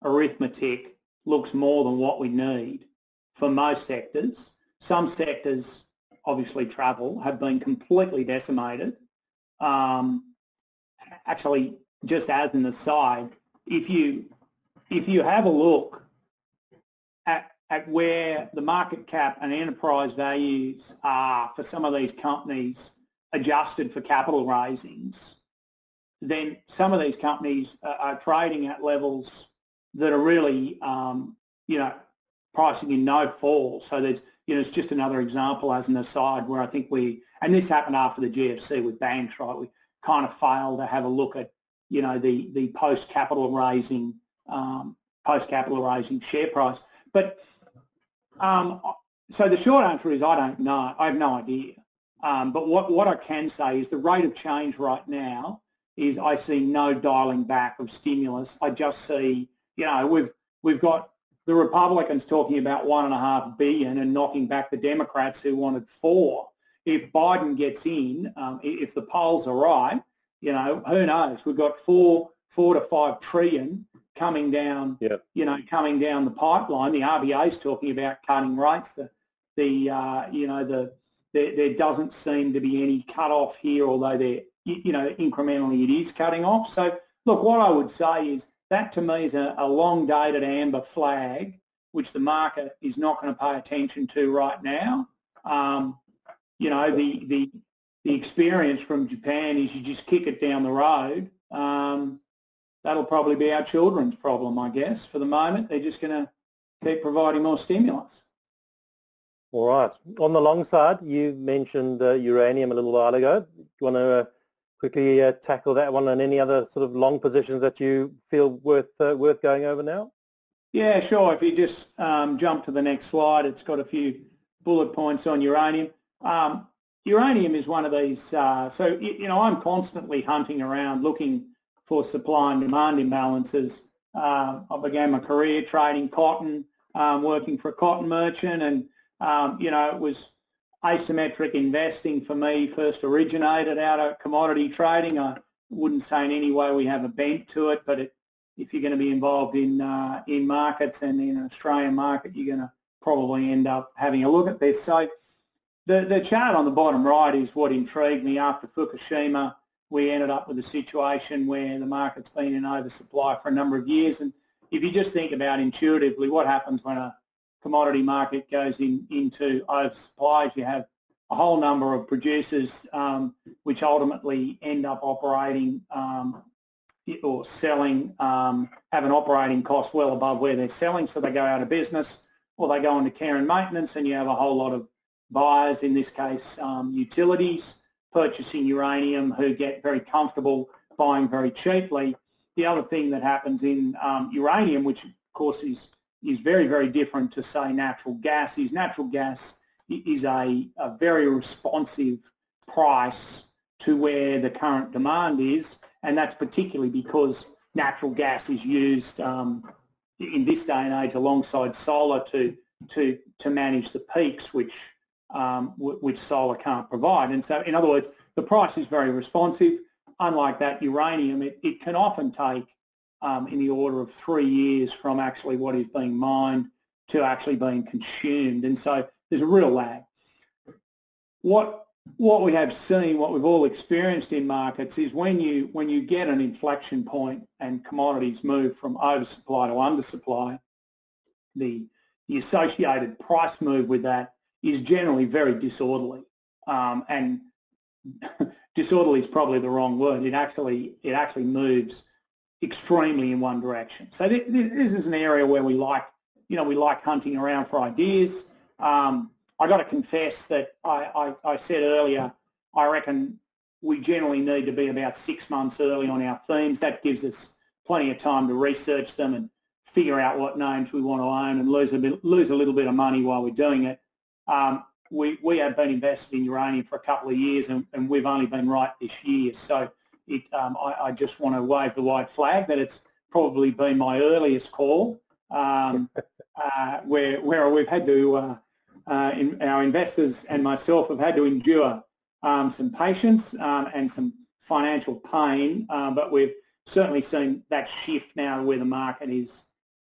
arithmetic looks more than what we need for most sectors. Some sectors, obviously travel, have been completely decimated. Um, actually, just as an aside, if you if you have a look at at where the market cap and enterprise values are for some of these companies adjusted for capital raisings, then some of these companies are, are trading at levels that are really, um, you know, pricing in no fall. So there's, you know, it's just another example as an aside where I think we, and this happened after the GFC with banks, right? We kind of failed to have a look at, you know, the, the post-capital raising, um, post-capital raising share price. But um, so the short answer is I don't know. I have no idea. Um, but what, what I can say is the rate of change right now is I see no dialing back of stimulus. I just see, you know, we've we've got the Republicans talking about one and a half billion and knocking back the Democrats who wanted four. If Biden gets in, um, if the polls are right, you know, who knows? We've got four four to five trillion coming down, yep. you know, coming down the pipeline. The RBA is talking about cutting rates. The, the uh, you know, the there, there, doesn't seem to be any cut off here, although there, you know, incrementally it is cutting off. So, look, what I would say is that to me is a, a long-dated amber flag, which the market is not going to pay attention to right now. Um, you know, the, the, the experience from Japan is you just kick it down the road. Um, that'll probably be our children's problem, I guess. For the moment, they're just going to keep providing more stimulus. All right. On the long side, you mentioned uh, uranium a little while ago. Do you want to uh, quickly uh, tackle that one and any other sort of long positions that you feel worth uh, worth going over now? Yeah, sure. If you just um, jump to the next slide, it's got a few bullet points on uranium. Um, uranium is one of these. Uh, so you know, I'm constantly hunting around looking for supply and demand imbalances. Uh, I began my career trading cotton, um, working for a cotton merchant, and um, you know, it was asymmetric investing for me first originated out of commodity trading. I wouldn't say in any way we have a bent to it, but it, if you're going to be involved in uh, in markets and in an Australian market, you're going to probably end up having a look at this. So the, the chart on the bottom right is what intrigued me. After Fukushima, we ended up with a situation where the market's been in oversupply for a number of years. And if you just think about intuitively what happens when a commodity market goes in, into oversupplies, you have a whole number of producers um, which ultimately end up operating um, or selling, um, have an operating cost well above where they're selling, so they go out of business or they go into care and maintenance and you have a whole lot of buyers, in this case um, utilities, purchasing uranium who get very comfortable buying very cheaply. The other thing that happens in um, uranium, which of course is, is very, very different to say natural gas, is natural gas is a, a very responsive price to where the current demand is, and that's particularly because natural gas is used um, in this day and age alongside solar to to to manage the peaks which um, which solar can't provide. And so, in other words, the price is very responsive. Unlike that uranium, it, it can often take um, in the order of three years from actually what is being mined to actually being consumed. And so there's a real lag. What what we have seen, what we've all experienced in markets is when you when you get an inflection point and commodities move from oversupply to undersupply, the the associated price move with that is generally very disorderly. Um, and disorderly is probably the wrong word. It actually it actually moves extremely in one direction. So this, this is an area where we like you know we like hunting around for ideas. Um, I got to confess that I, I, I said earlier, I reckon we generally need to be about six months early on our themes. That gives us plenty of time to research them and figure out what names we want to own and lose a, bit, lose a little bit of money while we're doing it. Um, we, we have been invested in uranium for a couple of years and, and we've only been right this year. So it, um, I, I, just want to wave the white flag that it's probably been my earliest call um, uh, where, where we've had to uh, uh, in, our investors and myself have had to endure um, some patience um, and some financial pain, uh, but we've certainly seen that shift now where the market is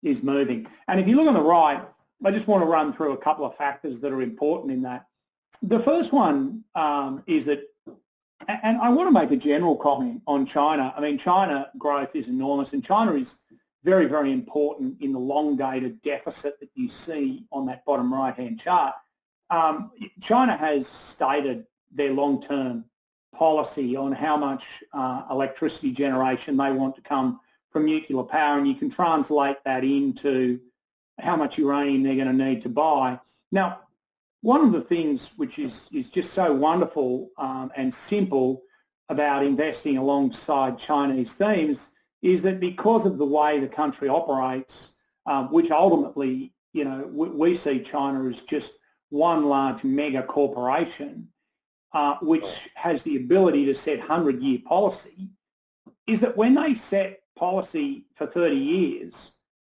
is moving. And if you look on the right, I just want to run through a couple of factors that are important in that. The first one um, is that, and I want to make a general comment on China. I mean, China growth is enormous, and China is very, very important in the long-dated deficit that you see on that bottom right-hand chart. Um, China has stated their long-term policy on how much uh, electricity generation they want to come from nuclear power, and you can translate that into how much uranium they're going to need to buy. Now, one of the things which is, is just so wonderful um, and simple about investing alongside Chinese themes is that because of the way the country operates, um, which ultimately, you know, we, we, see China as just one large mega corporation, uh, which has the ability to set 100-year policy, is that when they set policy for 30 years,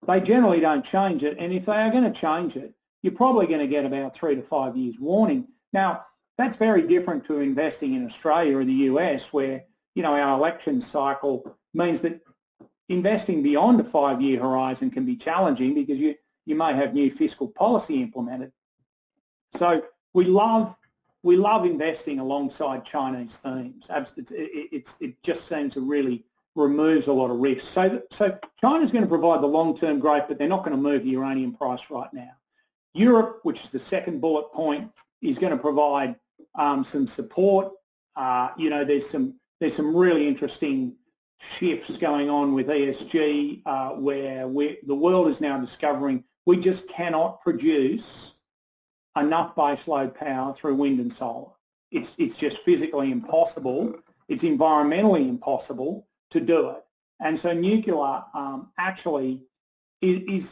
they generally don't change it. And if they are going to change it, you're probably going to get about three to five years warning. Now, that's very different to investing in Australia or the US where, you know, our election cycle means that investing beyond a five-year horizon can be challenging because you, you may have new fiscal policy implemented. So we love we love investing alongside Chinese themes. It, it, it, just seems to really removes a lot of risk. So, so China's going to provide the long-term growth, but they're not going to move the uranium price right now. Europe, which is the second bullet point, is going to provide um, some support. Uh, you know, there's some there's some really interesting shifts going on with ESG uh, where the world is now discovering we just cannot produce enough baseload power through wind and solar. It's, it's just physically impossible. It's environmentally impossible to do it. And so nuclear um, actually is, is,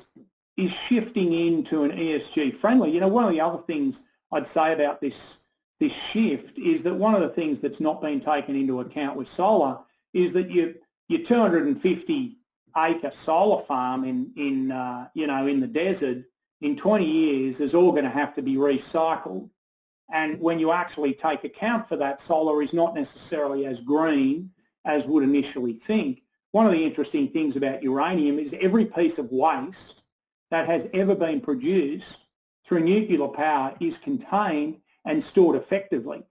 is shifting into an ESG friendly. You know, one of the other things I'd say about this this shift is that one of the things that's not been taken into account with solar is that you, your 250 acre solar farm in, in uh, you know, in the desert in 20 years is all going to have to be recycled. And when you actually take account for that, solar is not necessarily as green as would initially think. One of the interesting things about uranium is every piece of waste that has ever been produced through nuclear power is contained and stored effectively.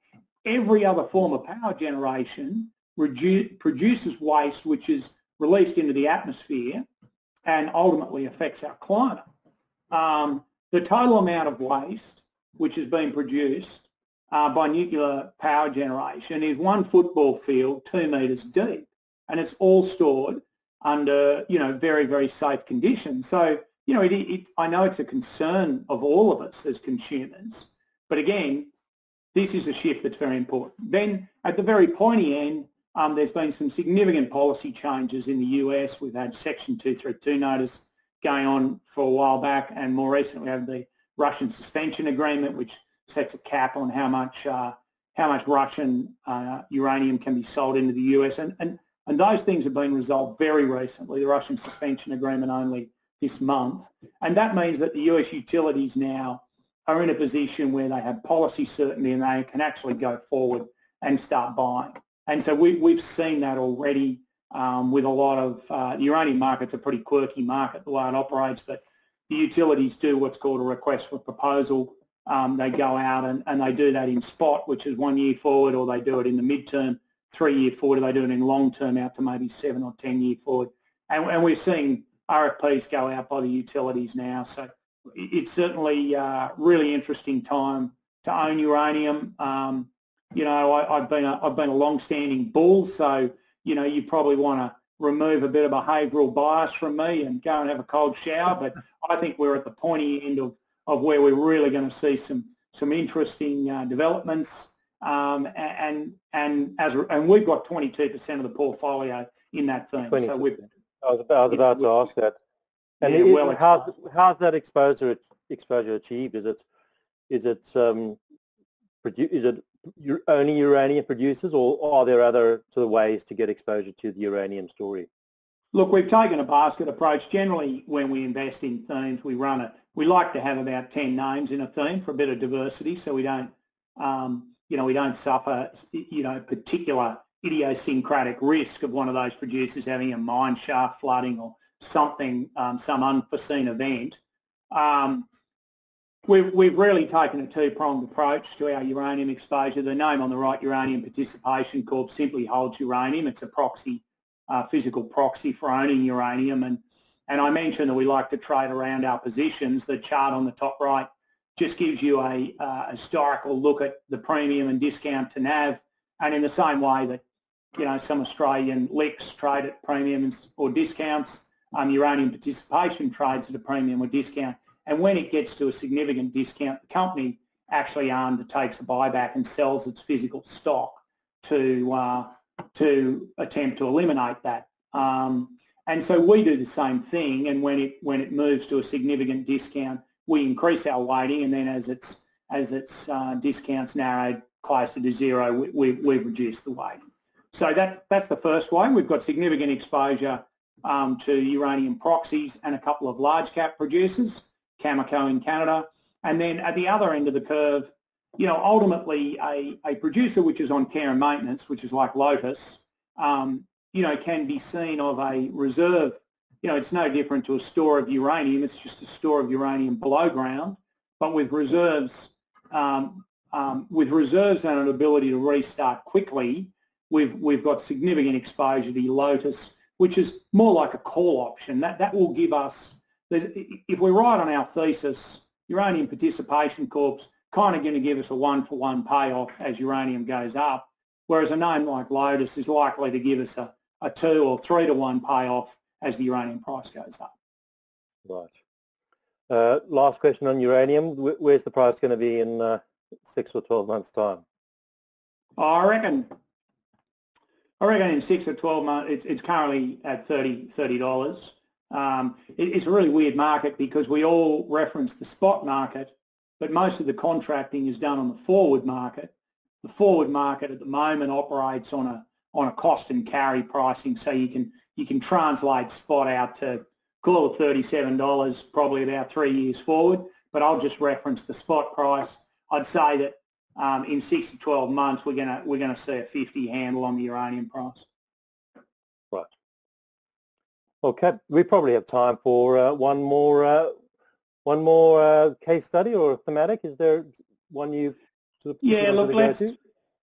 Every other form of power generation produces waste which is released into the atmosphere and ultimately affects our climate. Um, the total amount of waste which has been produced uh, by nuclear power generation is one football field two metres deep and it's all stored under, you know, very, very safe conditions. So, you know, it, it, I know it's a concern of all of us as consumers, but again, this is a shift that's very important. Then at the very pointy end, um, there's been some significant policy changes in the US. We've had Section 232 notice going on for a while back, and more recently we have the Russian suspension agreement, which sets a cap on how much uh, how much Russian uh, uranium can be sold into the US, and, and and those things have been resolved very recently. The Russian suspension agreement only this month, and that means that the US utilities now are in a position where they have policy certainty and they can actually go forward and start buying. And so we, we've seen that already um, with a lot of, uh, the uranium market's a pretty quirky market the way it operates, but the utilities do what's called a request for proposal. Um, they go out and, and they do that in spot, which is one year forward, or they do it in the midterm, three year forward, or they do it in long term out to maybe seven or ten year forward. And, and we're seeing RFPs go out by the utilities now. So it's certainly a really interesting time to own uranium. Um, you know, I, have been a, I've been a long-standing bull, so you know, you probably want to remove a bit of behavioural bias from me and go and have a cold shower. But I think we're at the pointy end of, of where we're really going to see some some interesting uh, developments. Um, and and as and we've got 22% of the portfolio in that theme. So we've, I was about, I was about to ask that. And yeah, well, how's how's that exposure exposure achieved? Is it is it um, is it only uranium producers, or are there other sort of ways to get exposure to the uranium story? Look, we've taken a basket approach. Generally, when we invest in themes, we run it. We like to have about 10 names in a theme for a bit of diversity, so we don't, um, you know, we don't suffer, you know, particular idiosyncratic risk of one of those producers having a mine shaft flooding or something, um, some unforeseen event. Um, We've, we've really taken a two-pronged approach to our uranium exposure. The name on the right, Uranium Participation Corp, simply holds uranium. It's a proxy, uh, physical proxy for owning uranium. And, and I mentioned that we like to trade around our positions. The chart on the top right just gives you a uh, historical look at the premium and discount to NAV. And in the same way that, you know, some Australian LICs trade at premiums or discounts, um, uranium participation trades at a premium or discount. And when it gets to a significant discount, the company actually undertakes a buyback and sells its physical stock to uh, to attempt to eliminate that. Um, and so we do the same thing. And when it when it moves to a significant discount, we increase our weighting. And then as its as its uh, discounts narrowed closer to zero, we, we, we've reduced the weighting. So that that's the first way. We've got significant exposure um, to uranium proxies and a couple of large cap producers. Cameco in Canada. And then at the other end of the curve, you know, ultimately a, a producer which is on care and maintenance, which is like Lotus, um, you know, can be seen of a reserve. You know, it's no different to a store of uranium. It's just a store of uranium below ground, but with reserves, um, um, with reserves and an ability to restart quickly, we've we've got significant exposure to Lotus, which is more like a call option. That that will give us if we're right on our thesis, uranium participation corps kind of going to give us a one-for-one payoff as uranium goes up, whereas a name like Lotus is likely to give us a, a two or three-to-one payoff as the uranium price goes up. Right. Uh, last question on uranium. Where's the price going to be in uh, six or 12 months' time? I reckon I reckon in six or 12 months, it's, it's currently at $30, $30. Um, it, it's a really weird market because we all reference the spot market, but most of the contracting is done on the forward market. The forward market at the moment operates on a on a cost and carry pricing, so you can you can translate spot out to call it thirty-seven dollars, probably about three years forward. But I'll just reference the spot price. I'd say that um, in six to twelve months, we're gonna we're gonna see a fifty handle on the uranium price. Right. Okay, we probably have time for uh, one more uh, one more uh, case study or thematic. Is there one you've sort of yeah? Look, let's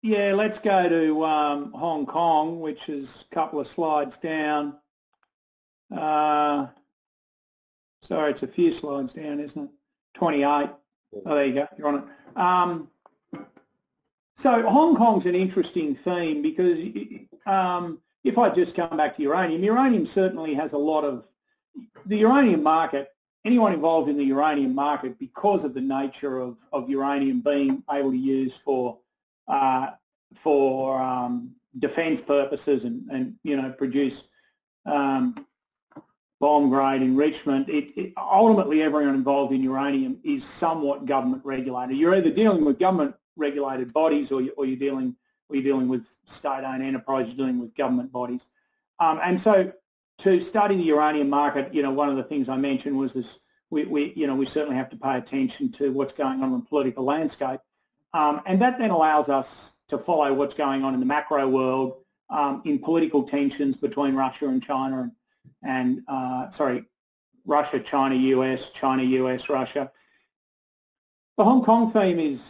yeah, let's go to um, Hong Kong, which is a couple of slides down. Uh, sorry, it's a few slides down, isn't it? Twenty-eight. Oh, there you go. You're on it. Um, so Hong Kong's an interesting theme because um, if I just come back to uranium, uranium certainly has a lot of, the uranium market, anyone involved in the uranium market, because of the nature of, of uranium being able to use for, uh, for um, defence purposes and, and, you know, produce um, bomb grade enrichment, it, it, ultimately everyone involved in uranium is somewhat government regulated. You're either dealing with government regulated bodies or, you, or you're dealing or you're dealing with state-owned enterprises you're dealing with government bodies. Um, and so to study the uranium market, you know, one of the things I mentioned was this, we, we, you know, we certainly have to pay attention to what's going on in the political landscape. Um, and that then allows us to follow what's going on in the macro world um, in political tensions between Russia and China and, and uh, sorry, Russia, China, US, China, US, Russia. The Hong Kong theme is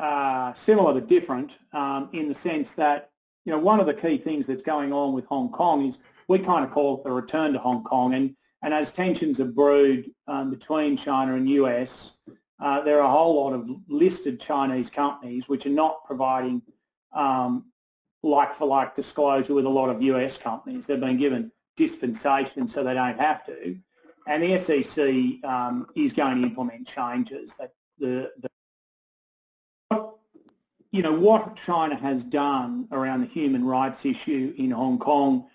uh, similar but different um, in the sense that, you know, one of the key things that's going on with Hong Kong is we kind of call it the return to Hong Kong. And, and as tensions have brewed um, between China and US, uh, there are a whole lot of listed Chinese companies which are not providing um, like-for-like disclosure with a lot of US companies. They've been given dispensation so they don't have to. And the SEC um, is going to implement changes that the, the you know, what China has done around the human rights issue in Hong Kong,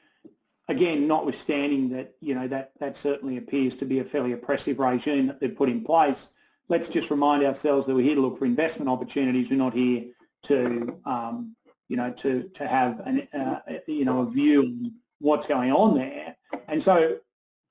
again, notwithstanding that, you know, that, that certainly appears to be a fairly oppressive regime that they've put in place, let's just remind ourselves that we're here to look for investment opportunities. We're not here to, um, you know, to, to have, an, uh, you know, a view on what's going on there. And so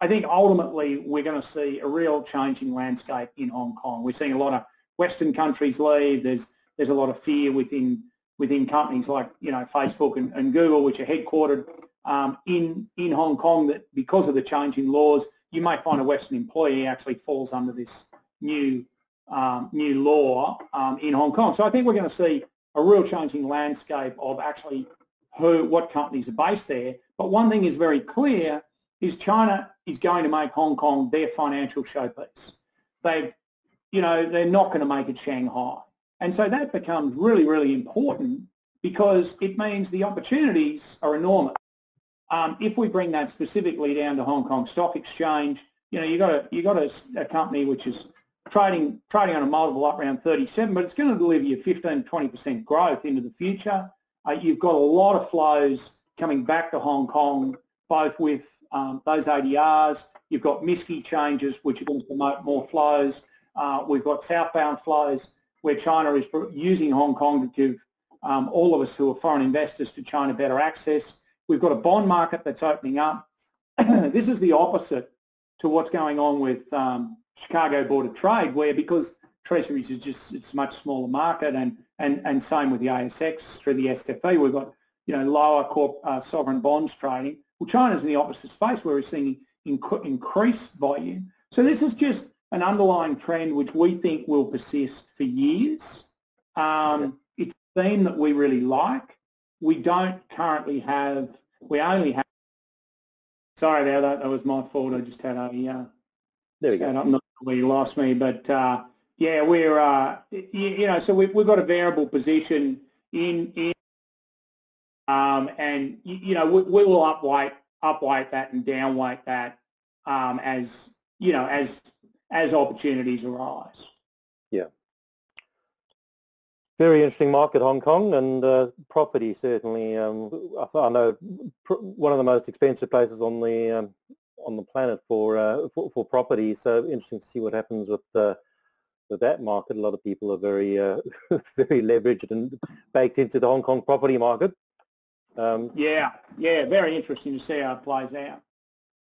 I think ultimately we're going to see a real changing landscape in Hong Kong. We're seeing a lot of Western countries leave. There's there's a lot of fear within within companies like you know Facebook and, and Google, which are headquartered um, in in Hong Kong, that because of the change in laws, you may find a Western employee actually falls under this new um, new law um, in Hong Kong. So I think we're going to see a real changing landscape of actually who what companies are based there. But one thing is very clear is China is going to make Hong Kong their financial showpiece. They, you know, they're not going to make it Shanghai. And so that becomes really, really important because it means the opportunities are enormous. Um, if we bring that specifically down to Hong Kong Stock Exchange, you know, you got a you got a, a, company which is trading trading on a multiple up around 37, but it's going to deliver you 15 20 percent growth into the future. Uh, you've got a lot of flows coming back to Hong Kong, both with um, those ADRs. You've got MSCI changes, which are going to promote more flows. Uh, we've got southbound flows where China is using Hong Kong to give um, all of us who are foreign investors to China better access. We've got a bond market that's opening up. this is the opposite to what's going on with um, Chicago Board of Trade, where because Treasuries is just it's a much smaller market, and and and same with the ASX through the SFE, we've got you know lower corp, uh, sovereign bonds trading. Well, China's in the opposite space where we're seeing inc- increased volume. So this is just an underlying trend which we think will persist for years. Um, it's a theme that we really like. We don't currently have, we only have, sorry about that, that was my fault. I just had a, uh, there we go. I'm not where you lost me, but uh, yeah, we're, uh, you, you, know, so we've, we've got a variable position in, in um, and, you, you know, we, we will upweight, upweight that and downweight that um, as, you know, as as opportunities arise. Yeah. Very interesting market, Hong Kong, and uh, property certainly. Um, I know one of the most expensive places on the um, on the planet for, uh, for, for property. So interesting to see what happens with uh, with that market. A lot of people are very uh, very leveraged and baked into the Hong Kong property market. Um, yeah, yeah, very interesting to see how it plays out.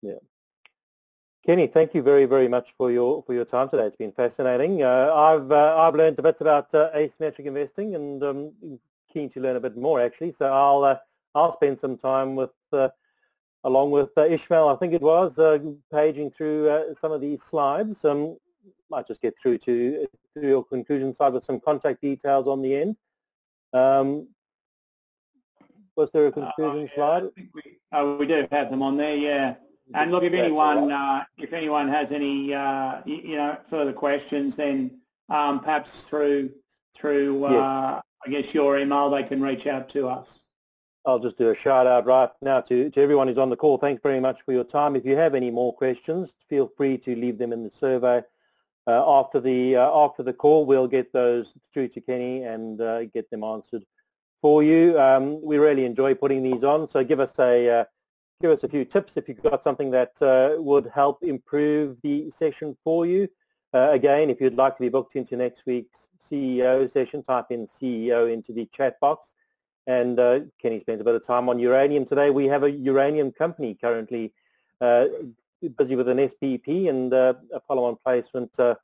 Yeah. Kenny, thank you very, very much for your for your time today. It's been fascinating. Uh, I've uh, I've learned a bit about uh, asymmetric investing and um, keen to learn a bit more actually. So I'll uh, I'll spend some time with uh, along with uh, Ishmael. I think it was paging through some of these slides. Um, might just get through to through your conclusion slide with some contact details on the end. Um, was there a conclusion yeah, slide? We, we do have them on there. Yeah. And look, if anyone uh, if anyone has any uh, you know further questions, then um, perhaps through through uh, I guess your email, they can reach out to us. I'll just do a shout out right now to, to everyone who's on the call. Thanks very much for your time. If you have any more questions, feel free to leave them in the survey. Uh, after the uh, after the call, we'll get those through to Kenny and uh, get them answered for you. Um, we really enjoy putting these on, so give us a uh, give us a few tips if you've got something that uh, would help improve the session for you. Uh, again, if you'd like to be booked into next week's CEO session, type in CEO into the chat box. And uh, Kenny spends a bit of time on uranium today. We have a uranium company currently uh, busy with an SPP and uh, a follow-on placement uh,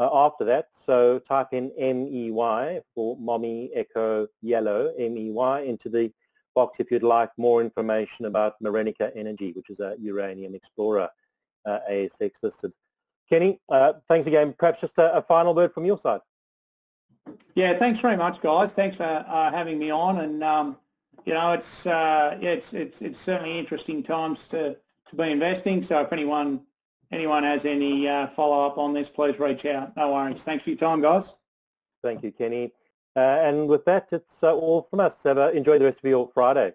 after that. So type in MEY for Mommy Echo Yellow, MEY, into the box if you'd like more information about Marenica Energy, which is a uranium explorer uh, ASX listed. Kenny, uh, thanks again. Perhaps just a, a, final word from your side. Yeah, thanks very much, guys. Thanks for uh, having me on. And um, you know, it's, uh, yeah, it's it's it's certainly interesting times to to be investing. So if anyone anyone has any uh, follow-up on this, please reach out. No worries. Thanks for your time, guys. Thank you, Kenny. Uh, and with that, it's uh, all from us. Have a, enjoy the rest of your Friday.